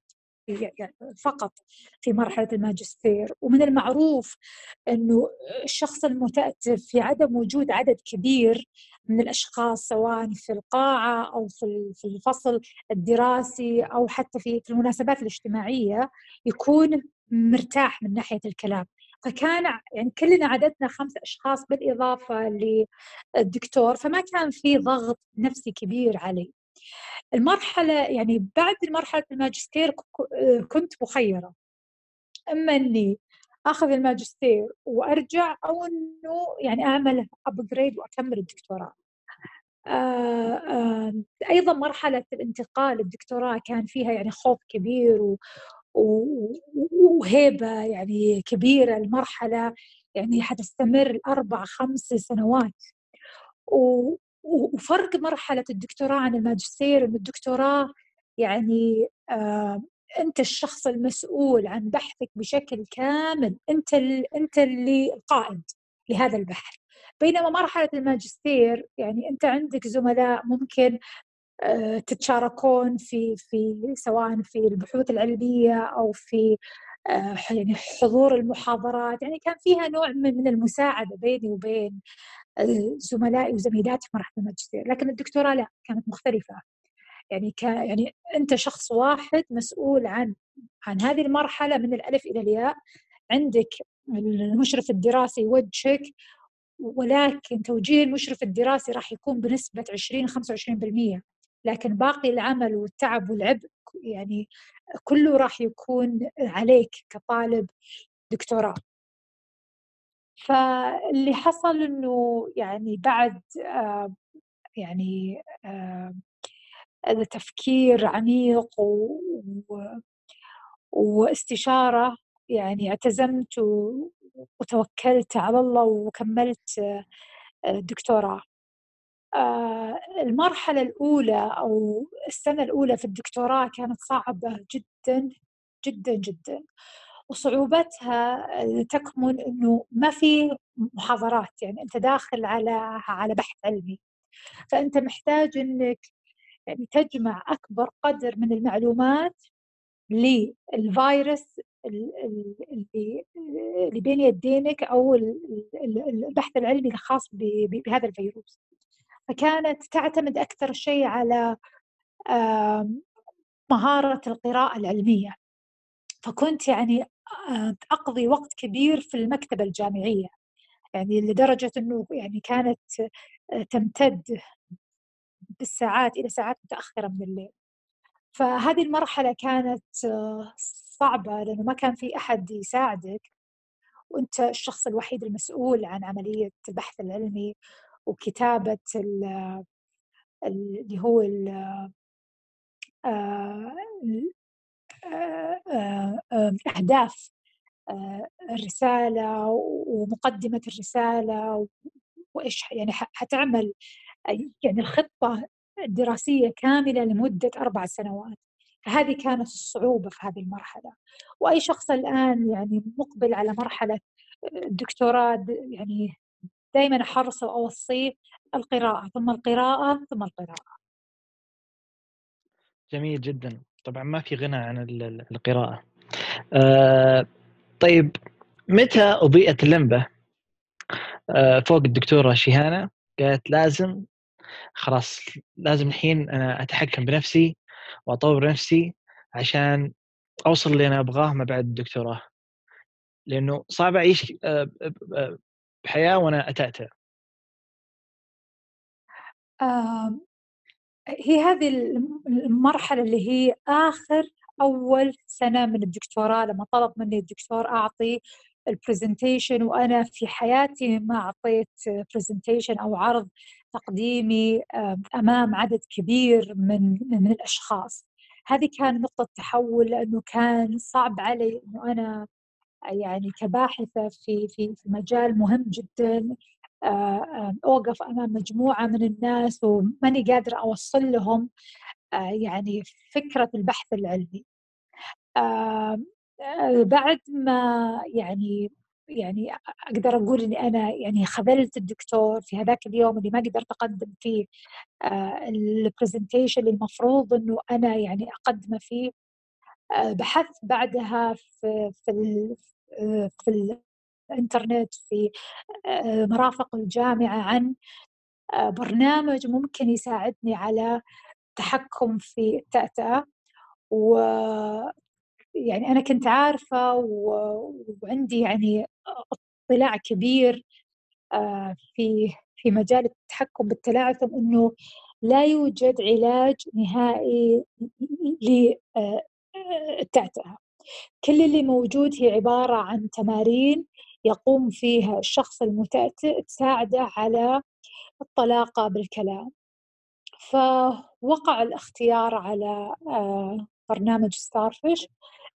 A: فقط في مرحلة الماجستير. ومن المعروف أنه الشخص المتأتف في عدم وجود عدد كبير من الأشخاص سواء في القاعة أو في الفصل الدراسي أو حتى في المناسبات الاجتماعية يكون مرتاح من ناحية الكلام. فكان يعني كلنا عددنا خمس أشخاص بالإضافة للدكتور فما كان في ضغط نفسي كبير علي المرحلة يعني بعد مرحلة الماجستير كنت مخيرة إما إني آخذ الماجستير وأرجع أو إنه يعني أعمل ابجريد وأكمل الدكتوراه. آه آه أيضا مرحلة الانتقال الدكتوراه كان فيها يعني خوف كبير وهيبة يعني كبيرة المرحلة يعني حتستمر أربع خمس سنوات. وفرق مرحلة الدكتوراه عن الماجستير انه الدكتوراه يعني آه أنت الشخص المسؤول عن بحثك بشكل كامل أنت أنت اللي القائد لهذا البحث. بينما مرحلة الماجستير يعني أنت عندك زملاء ممكن تتشاركون في في سواء في البحوث العلمية أو في آه، يعني حضور المحاضرات. يعني كان فيها نوع من المساعدة بيني وبين زملائي وزميلاتي في مرحله الماجستير. لكن الدكتوراه لا كانت مختلفة. يعني ك يعني أنت شخص واحد مسؤول عن عن هذه المرحلة من الألف إلى الياء. عندك المشرف الدراسي يوجهك ولكن توجيه المشرف الدراسي راح يكون بنسبة 20 25% لكن باقي العمل والتعب والعبء يعني كله راح يكون عليك كطالب دكتوراه. فاللي حصل إنه يعني بعد آه يعني آه تفكير عميق و... واستشارة يعني اعتزمت وتوكلت على الله وكملت الدكتوراه آه، المرحلة الأولى أو السنة الأولى في الدكتوراه كانت صعبة جدا جدا جدا. وصعوبتها تكمن إنه ما في محاضرات يعني أنت داخل على على بحث علمي. فأنت محتاج إنك يعني تجمع أكبر قدر من المعلومات للفيروس اللي اللي بين يدينك أو البحث العلمي الخاص بهذا الفيروس. فكانت تعتمد أكثر شيء على مهارة القراءة العلمية. فكنت يعني أقضي وقت كبير في المكتبة الجامعية. يعني لدرجة أنه يعني كانت تمتد بالساعات إلى ساعات متأخرة من الليل. فهذه المرحلة كانت آه، صعبة لأنه ما كان في أحد يساعدك. وأنت الشخص الوحيد المسؤول عن عملية البحث العلمي. وكتابة اللي هو آه، آه، أهداف الرسالة ومقدمة الرسالة وإيش يعني حتعمل يعني الخطة دراسية كاملة لمدة أربع سنوات. هذه كانت الصعوبة في هذه المرحلة. وأي شخص الآن يعني مقبل على مرحلة الدكتوراه يعني دائما أحرص وأوصيه القراءة ثم القراءة ثم القراءة.
E: جميل جدا. طبعا ما في غنى عن القراءة. آه طيب متى أضيئت اللمبة؟ آه فوق الدكتورة شيهانة قالت لازم خلاص لازم الحين أنا أتحكم بنفسي وأطور نفسي عشان أوصل اللي أنا أبغاه ما بعد الدكتوراه. لأنه صعب أعيش آه، بحياة وأنا أتأتأ.
A: هي هذه المرحلة اللي هي آخر أول سنة من الدكتوراه لما طلب مني الدكتور أعطي ال presentation وأنا في حياتي ما أعطيت presentation أو عرض تقديمي أمام عدد كبير من من الأشخاص. هذه كان نقطة تحول لأنه كان صعب علي أنه أنا يعني كباحثة في في في مجال مهم جدا آه، آه، أوقف أمام مجموعة من الناس وماني قادرة أوصل لهم آه، يعني فكرة البحث العلمي. بعد ما يعني يعني أقدر أقول إني أنا يعني خذلت الدكتور في هذاك اليوم اللي ما قدرت أقدم فيه البرزنتيشن اللي المفروض إنه أنا يعني أقدمه فيه. بحثت بعدها في في في الإنترنت في آه، مرافق الجامعة عن آه، برنامج ممكن يساعدني على التحكم في التأتأة و يعني أنا كنت عارفة وعندي يعني اطلاع كبير آه، في في مجال التحكم بالتلعثم إنه لا يوجد علاج نهائي للتأتأة كل اللي موجود هي عبارة عن تمارين يقوم فيها الشخص المتأتئ تساعده على الطلاقة بالكلام. فوقع الاختيار على آه، برنامج ستارفش.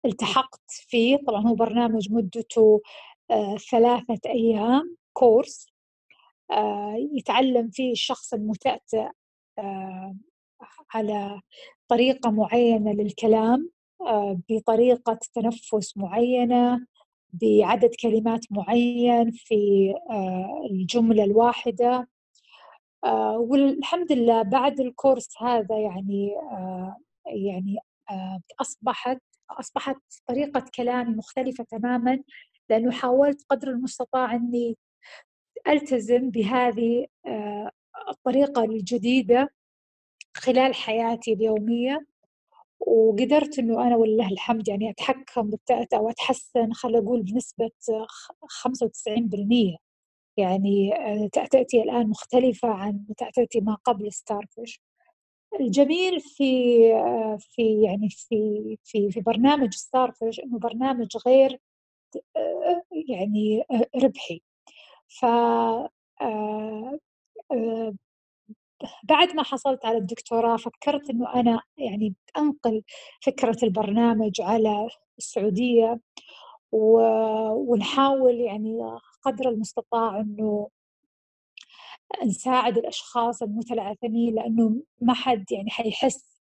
A: التحقت فيه طبعا هو برنامج مدته آه، ثلاثة أيام كورس آه، يتعلم فيه الشخص المتأتئ على طريقة معينة للكلام. بطريقة تنفس معينة بعدد كلمات معين في آه، الجملة الواحدة. آه، والحمد لله بعد الكورس هذا يعني آه، يعني أصبحت أصبحت طريقة كلامي مختلفة تماما لأنه حاولت قدر المستطاع أني ألتزم بهذه الطريقة الجديدة خلال حياتي اليومية. وقدرت إنه أنا ولله الحمد يعني أتحكم بالتأتأة واتحسن خل أقول بنسبة 95% يعني آه، تأتأتي الآن مختلفة عن تأتأتي ما قبل ستارفش الجميل في آه، في يعني في في في برنامج ستارفش إنه برنامج غير آه، يعني ربحي. ف بعد ما حصلت على الدكتوراه فكرت إنه أنا يعني انقل فكرة البرنامج على السعودية ونحاول يعني قدر المستطاع إنه نساعد الأشخاص المتلعثمين لأنه ما حد يعني حيحس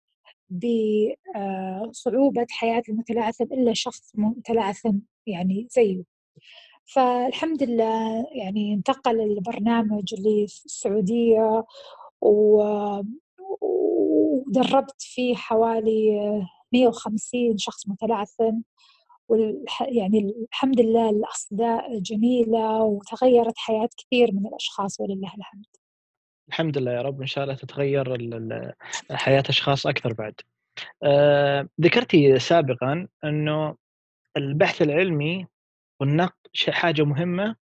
A: بصعوبة حياة المتلعثم إلا شخص متلعثم يعني زيه. فالحمد لله يعني انتقل البرنامج للسعودية ودربت فيه حوالي 150 شخص متلعثم يعني الحمد لله الأصداء جميلة وتغيرت حياة كثير من الأشخاص ولله الحمد.
E: الحمد لله يا رب إن شاء الله تتغير حياة أشخاص أكثر بعد. آه، ذكرتي سابقا أنه البحث العلمي والنقد حاجة مهمة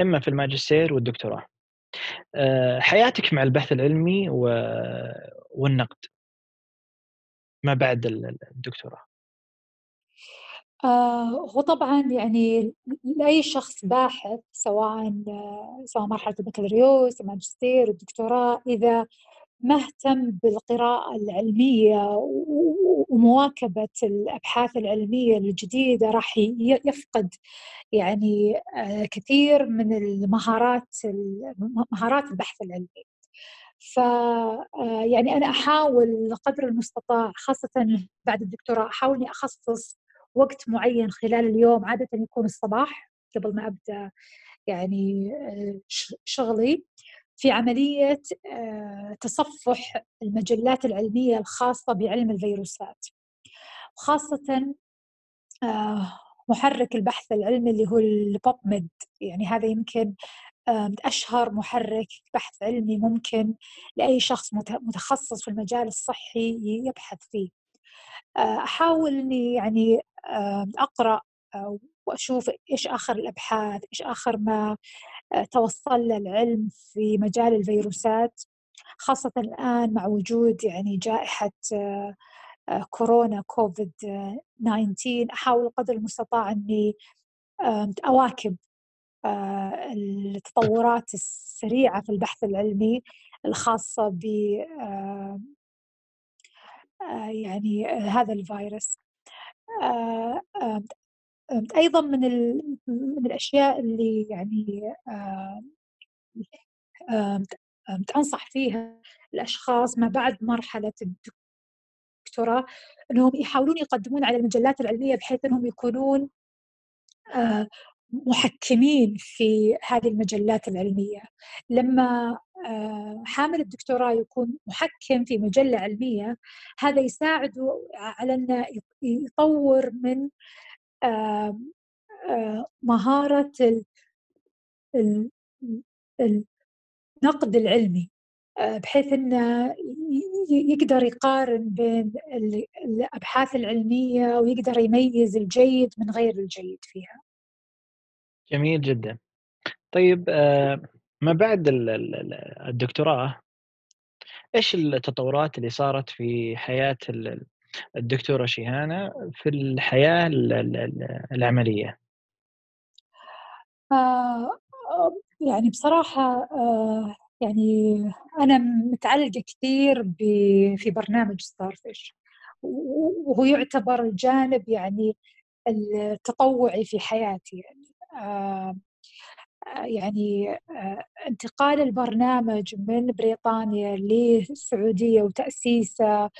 E: إما في الماجستير والدكتوراه. حياتك مع البحث العلمي والنقد. ما بعد الدكتوراه؟
A: آه هو طبعا يعني لأي شخص باحث سواء سواء مرحلة البكالوريوس الماجستير الدكتوراه إذا ما اهتم بالقراءة العلمية ومواكبة الأبحاث العلمية الجديدة راح يفقد يعني آه، كثير من المهارات مهارات البحث العلمي. ف يعني أنا أحاول قدر المستطاع خاصة بعد الدكتوراه أحاول إني أخصص وقت معين خلال اليوم عادة يكون الصباح قبل ما أبدأ يعني شغلي. في عملية تصفح المجلات العلمية الخاصة بعلم الفيروسات. وخاصه محرك البحث العلمي اللي هو البوب ميد يعني هذا يمكن أشهر محرك بحث علمي ممكن لأي شخص متخصص في المجال الصحي يبحث فيه. أحاول أني يعني أقرأ وأشوف إيش آخر الأبحاث إيش آخر ما توصل له العلم في مجال الفيروسات خاصة الآن مع وجود يعني جائحة كورونا كوفيد 19 أحاول قدر المستطاع أني أواكب آه، التطورات السريعة في البحث العلمي الخاصة ب آه، آه، يعني هذا الفيروس. أيضا من من الأشياء اللي يعني أنصح فيها الأشخاص ما بعد مرحلة الدكتوراه أنهم يحاولون يقدمون على المجلات العلمية بحيث أنهم يكونون محكمين في هذه المجلات العلمية. لما آه، حامل الدكتوراه يكون محكم في مجلة علمية هذا يساعده على أنه يطور من آه، مهارة النقد العلمي آه، بحيث إنه يقدر يقارن بين الأبحاث العلمية ويقدر يميز الجيد من غير الجيد فيها.
E: جميل جدا طيب آه، ما بعد الدكتوراه إيش التطورات اللي صارت في حياة الدكتورة شيهانة في الحياة العملية؟
A: آه يعني بصراحة آه يعني أنا متعلقة كثير في برنامج ستارفيش وهو يعتبر الجانب يعني التطوعي في حياتي يعني آه، يعني آه، انتقال البرنامج من بريطانيا للسعودية وتأسيسه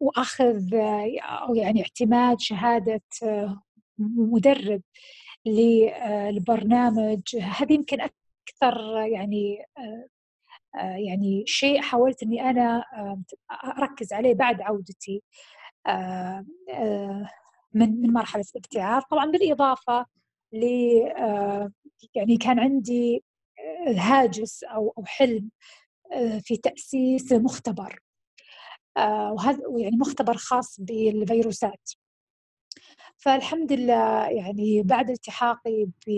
A: وأخذ أو يعني اعتماد شهادة مدرب للبرنامج هذه يمكن أكثر يعني يعني شيء حاولت إني أنا أركز عليه بعد عودتي من من مرحلة الابتعاث طبعا بالإضافة ل آه، يعني كان عندي هاجس أو أو حلم آه، في تأسيس مختبر آه، وهذا يعني مختبر خاص بالفيروسات. فالحمد لله يعني بعد التحاقي ب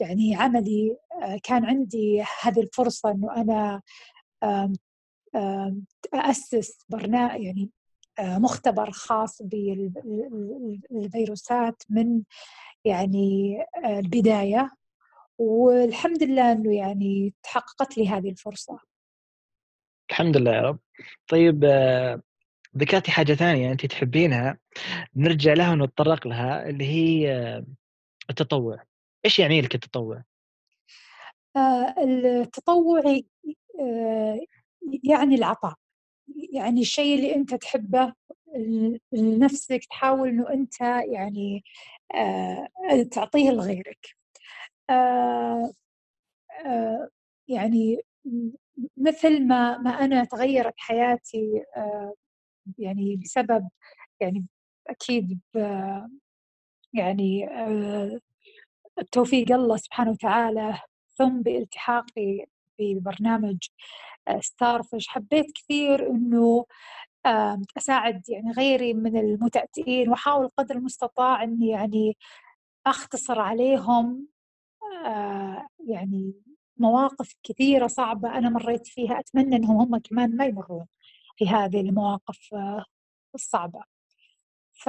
A: يعني عملي كان عندي هذه الفرصة أنه أنا أسس برنامج يعني مختبر خاص بالفيروسات من يعني البداية. والحمد لله أنه يعني تحققت لي هذه الفرصة.
E: الحمد لله يا رب. طيب ذكرتي حاجة ثانية أنت تحبينها. نرجع لها ونتطرق لها اللي هي التطوع. إيش يعني لك التطوع؟
A: التطوع يعني العطاء. يعني الشيء اللي أنت تحبه لنفسك تحاول إنه أنت يعني آه تعطيه لغيرك. آه آه يعني مثل ما ما أنا تغيرت حياتي يعني بسبب يعني أكيد يعني توفيق الله سبحانه وتعالى ثم بالتحاقي ببرنامج ستارفش حبيت كثير إنه أساعد يعني غيري من المتأتئين وأحاول قدر المستطاع إني يعني أختصر عليهم يعني مواقف كثيرة صعبة أنا مريت فيها أتمنى أنهم هم كمان ما يمرون في هذه المواقف الصعبة. ف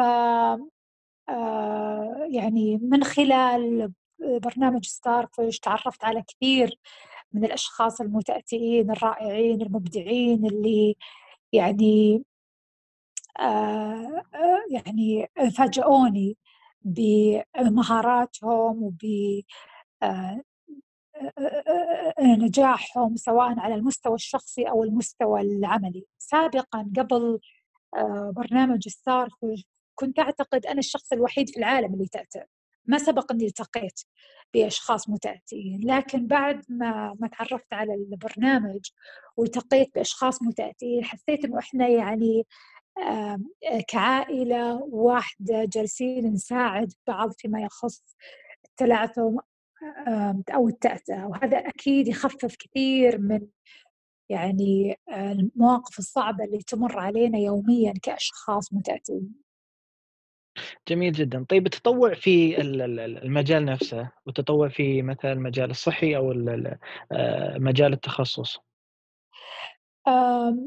A: يعني من خلال برنامج ستارفش تعرفت على كثير من الأشخاص المتأتئين الرائعين المبدعين اللي يعني آه يعني فاجئوني بمهاراتهم وب آه نجاحهم سواء على المستوى الشخصي أو المستوى العملي. سابقا قبل برنامج ستار كنت أعتقد أنا الشخص الوحيد في العالم اللي تأتأ ما سبق أني التقيت بأشخاص متأتئين لكن بعد ما ما تعرفت على البرنامج والتقيت بأشخاص متأتئين حسيت أنه إحنا يعني كعائلة واحدة جالسين نساعد بعض فيما يخص التلعثم أو التأتأة وهذا أكيد يخفف كثير من يعني المواقف الصعبة اللي تمر علينا يوميا كأشخاص متأتئين.
E: جميل جدا. طيب التطوع في المجال نفسه والتطوع في مثلا المجال الصحي أو آه، مجال التخصص؟
A: آه،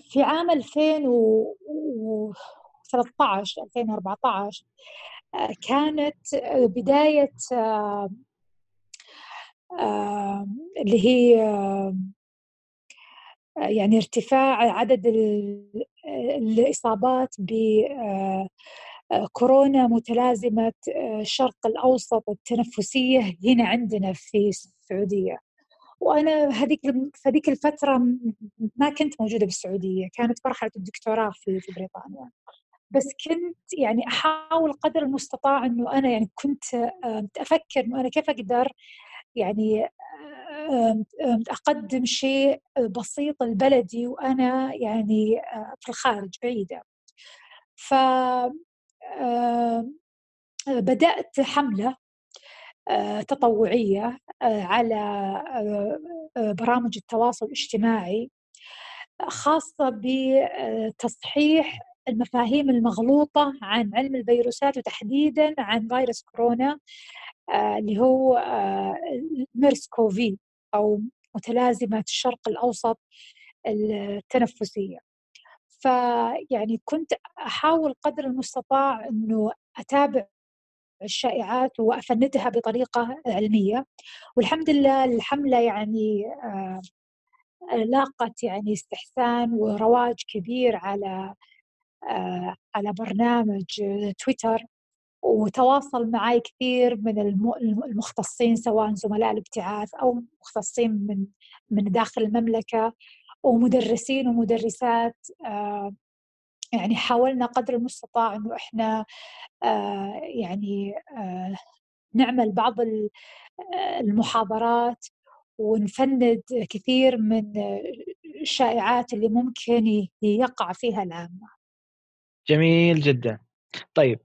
A: في عام 2013 2014 آه، كانت بداية اللي هي يعني ارتفاع عدد الإصابات ب كورونا متلازمة آه، الشرق الأوسط التنفسية هنا عندنا في السعودية. وأنا هذيك في هذيك الفترة ما كنت موجودة بالسعودية كانت مرحلة الدكتوراه في في بريطانيا. بس كنت يعني أحاول قدر المستطاع إنه أنا يعني كنت أفكر إنه أنا كيف أقدر يعني أقدم شيء بسيط لبلدي وأنا يعني في الخارج بعيدة. ف آه، بدأت آه، تطوعية آه، على برامج التواصل الاجتماعي خاصة بتصحيح المفاهيم المغلوطة عن علم الفيروسات وتحديدا عن فيروس كورونا اللي هو ميرس كوفي أو متلازمة الشرق الأوسط التنفسية. فيعني كنت أحاول قدر المستطاع إنه أتابع الشائعات وأفندها بطريقة علمية. والحمد لله الحملة يعني آه، لاقت يعني استحسان ورواج كبير على آه، على برنامج تويتر وتواصل معي كثير من المختصين سواء زملاء الابتعاث أو مختصين من من داخل المملكة ومدرسين ومدرسات آه، يعني حاولنا قدر المستطاع إنه إحنا آه، يعني آه، نعمل بعض المحاضرات ونفند كثير من الشائعات اللي ممكن يقع فيها العامة
E: جميل جدا طيب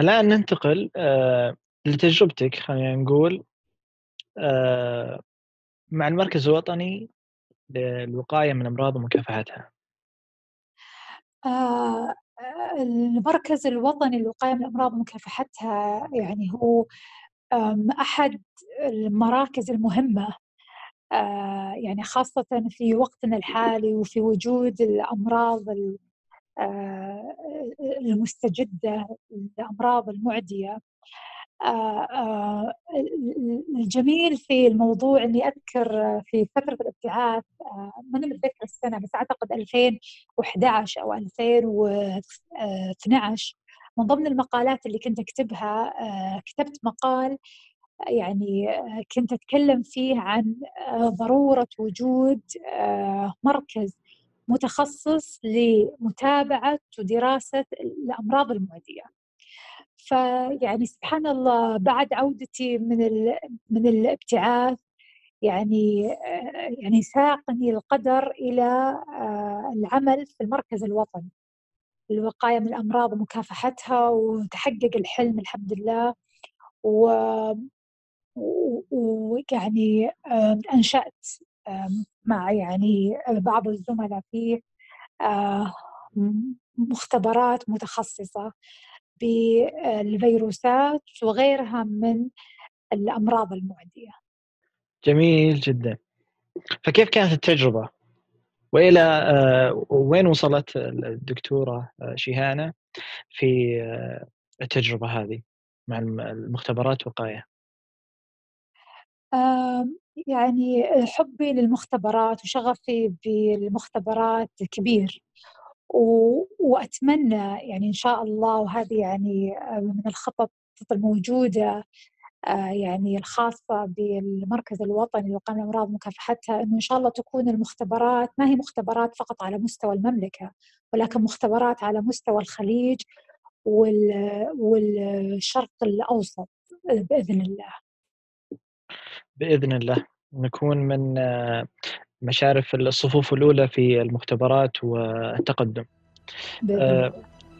E: الآن ننتقل لتجربتك خلينا نقول مع المركز الوطني للوقاية من الأمراض ومكافحتها؟
A: آه المركز الوطني للوقاية من الأمراض ومكافحتها يعني هو أحد المراكز المهمة آه يعني خاصة في وقتنا الحالي وفي وجود الأمراض آه، المستجدة الأمراض المعدية. آه، آه، الجميل في الموضوع إني أذكر في فترة الابتعاث آه، ماني متذكر السنة بس أعتقد 2011 أو 2012 من ضمن المقالات اللي كنت أكتبها كتبت مقال يعني كنت أتكلم فيه عن ضرورة وجود مركز متخصص لمتابعة ودراسة الأمراض المعدية. فيعني سبحان الله بعد عودتي من من الابتعاث يعني يعني ساقني القدر إلى آه، العمل في المركز الوطني. للوقايه من الأمراض ومكافحتها وتحقق الحلم الحمد لله. ويعني أنشأت مع يعني بعض الزملاء فيه آه، مختبرات متخصصة. بالفيروسات وغيرها من الأمراض المعدية
E: جميل جدا فكيف كانت التجربة؟ وإلى آه، وين وصلت الدكتورة آه، شيهانة في آه، التجربة هذه مع المختبرات وقاية؟
A: يعني حبي للمختبرات وشغفي بالمختبرات كبير وأتمنى يعني إن شاء الله وهذه يعني آه، من الخطط الموجودة آه، يعني الخاصة بالمركز الوطني للوقاية من الأمراض ومكافحتها إنه إن شاء الله تكون المختبرات ما هي مختبرات فقط على مستوى المملكة ولكن مختبرات على مستوى الخليج والشرق الأوسط بإذن الله.
E: بإذن الله. نكون من آه، مشارف الصفوف الأولى في المختبرات والتقدم. آه،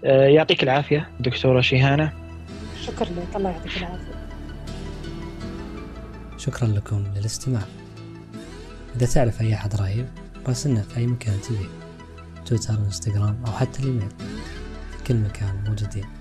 E: يعطيك العافية دكتورة شيهانة.
A: شكرا لك الله يعطيك العافية.
F: شكرا لكم للاستماع. إذا تعرف أي أحد رهيب راسلنا في أي مكان تبيه تويتر إنستغرام أو حتى الإيميل. في كل مكان موجودين.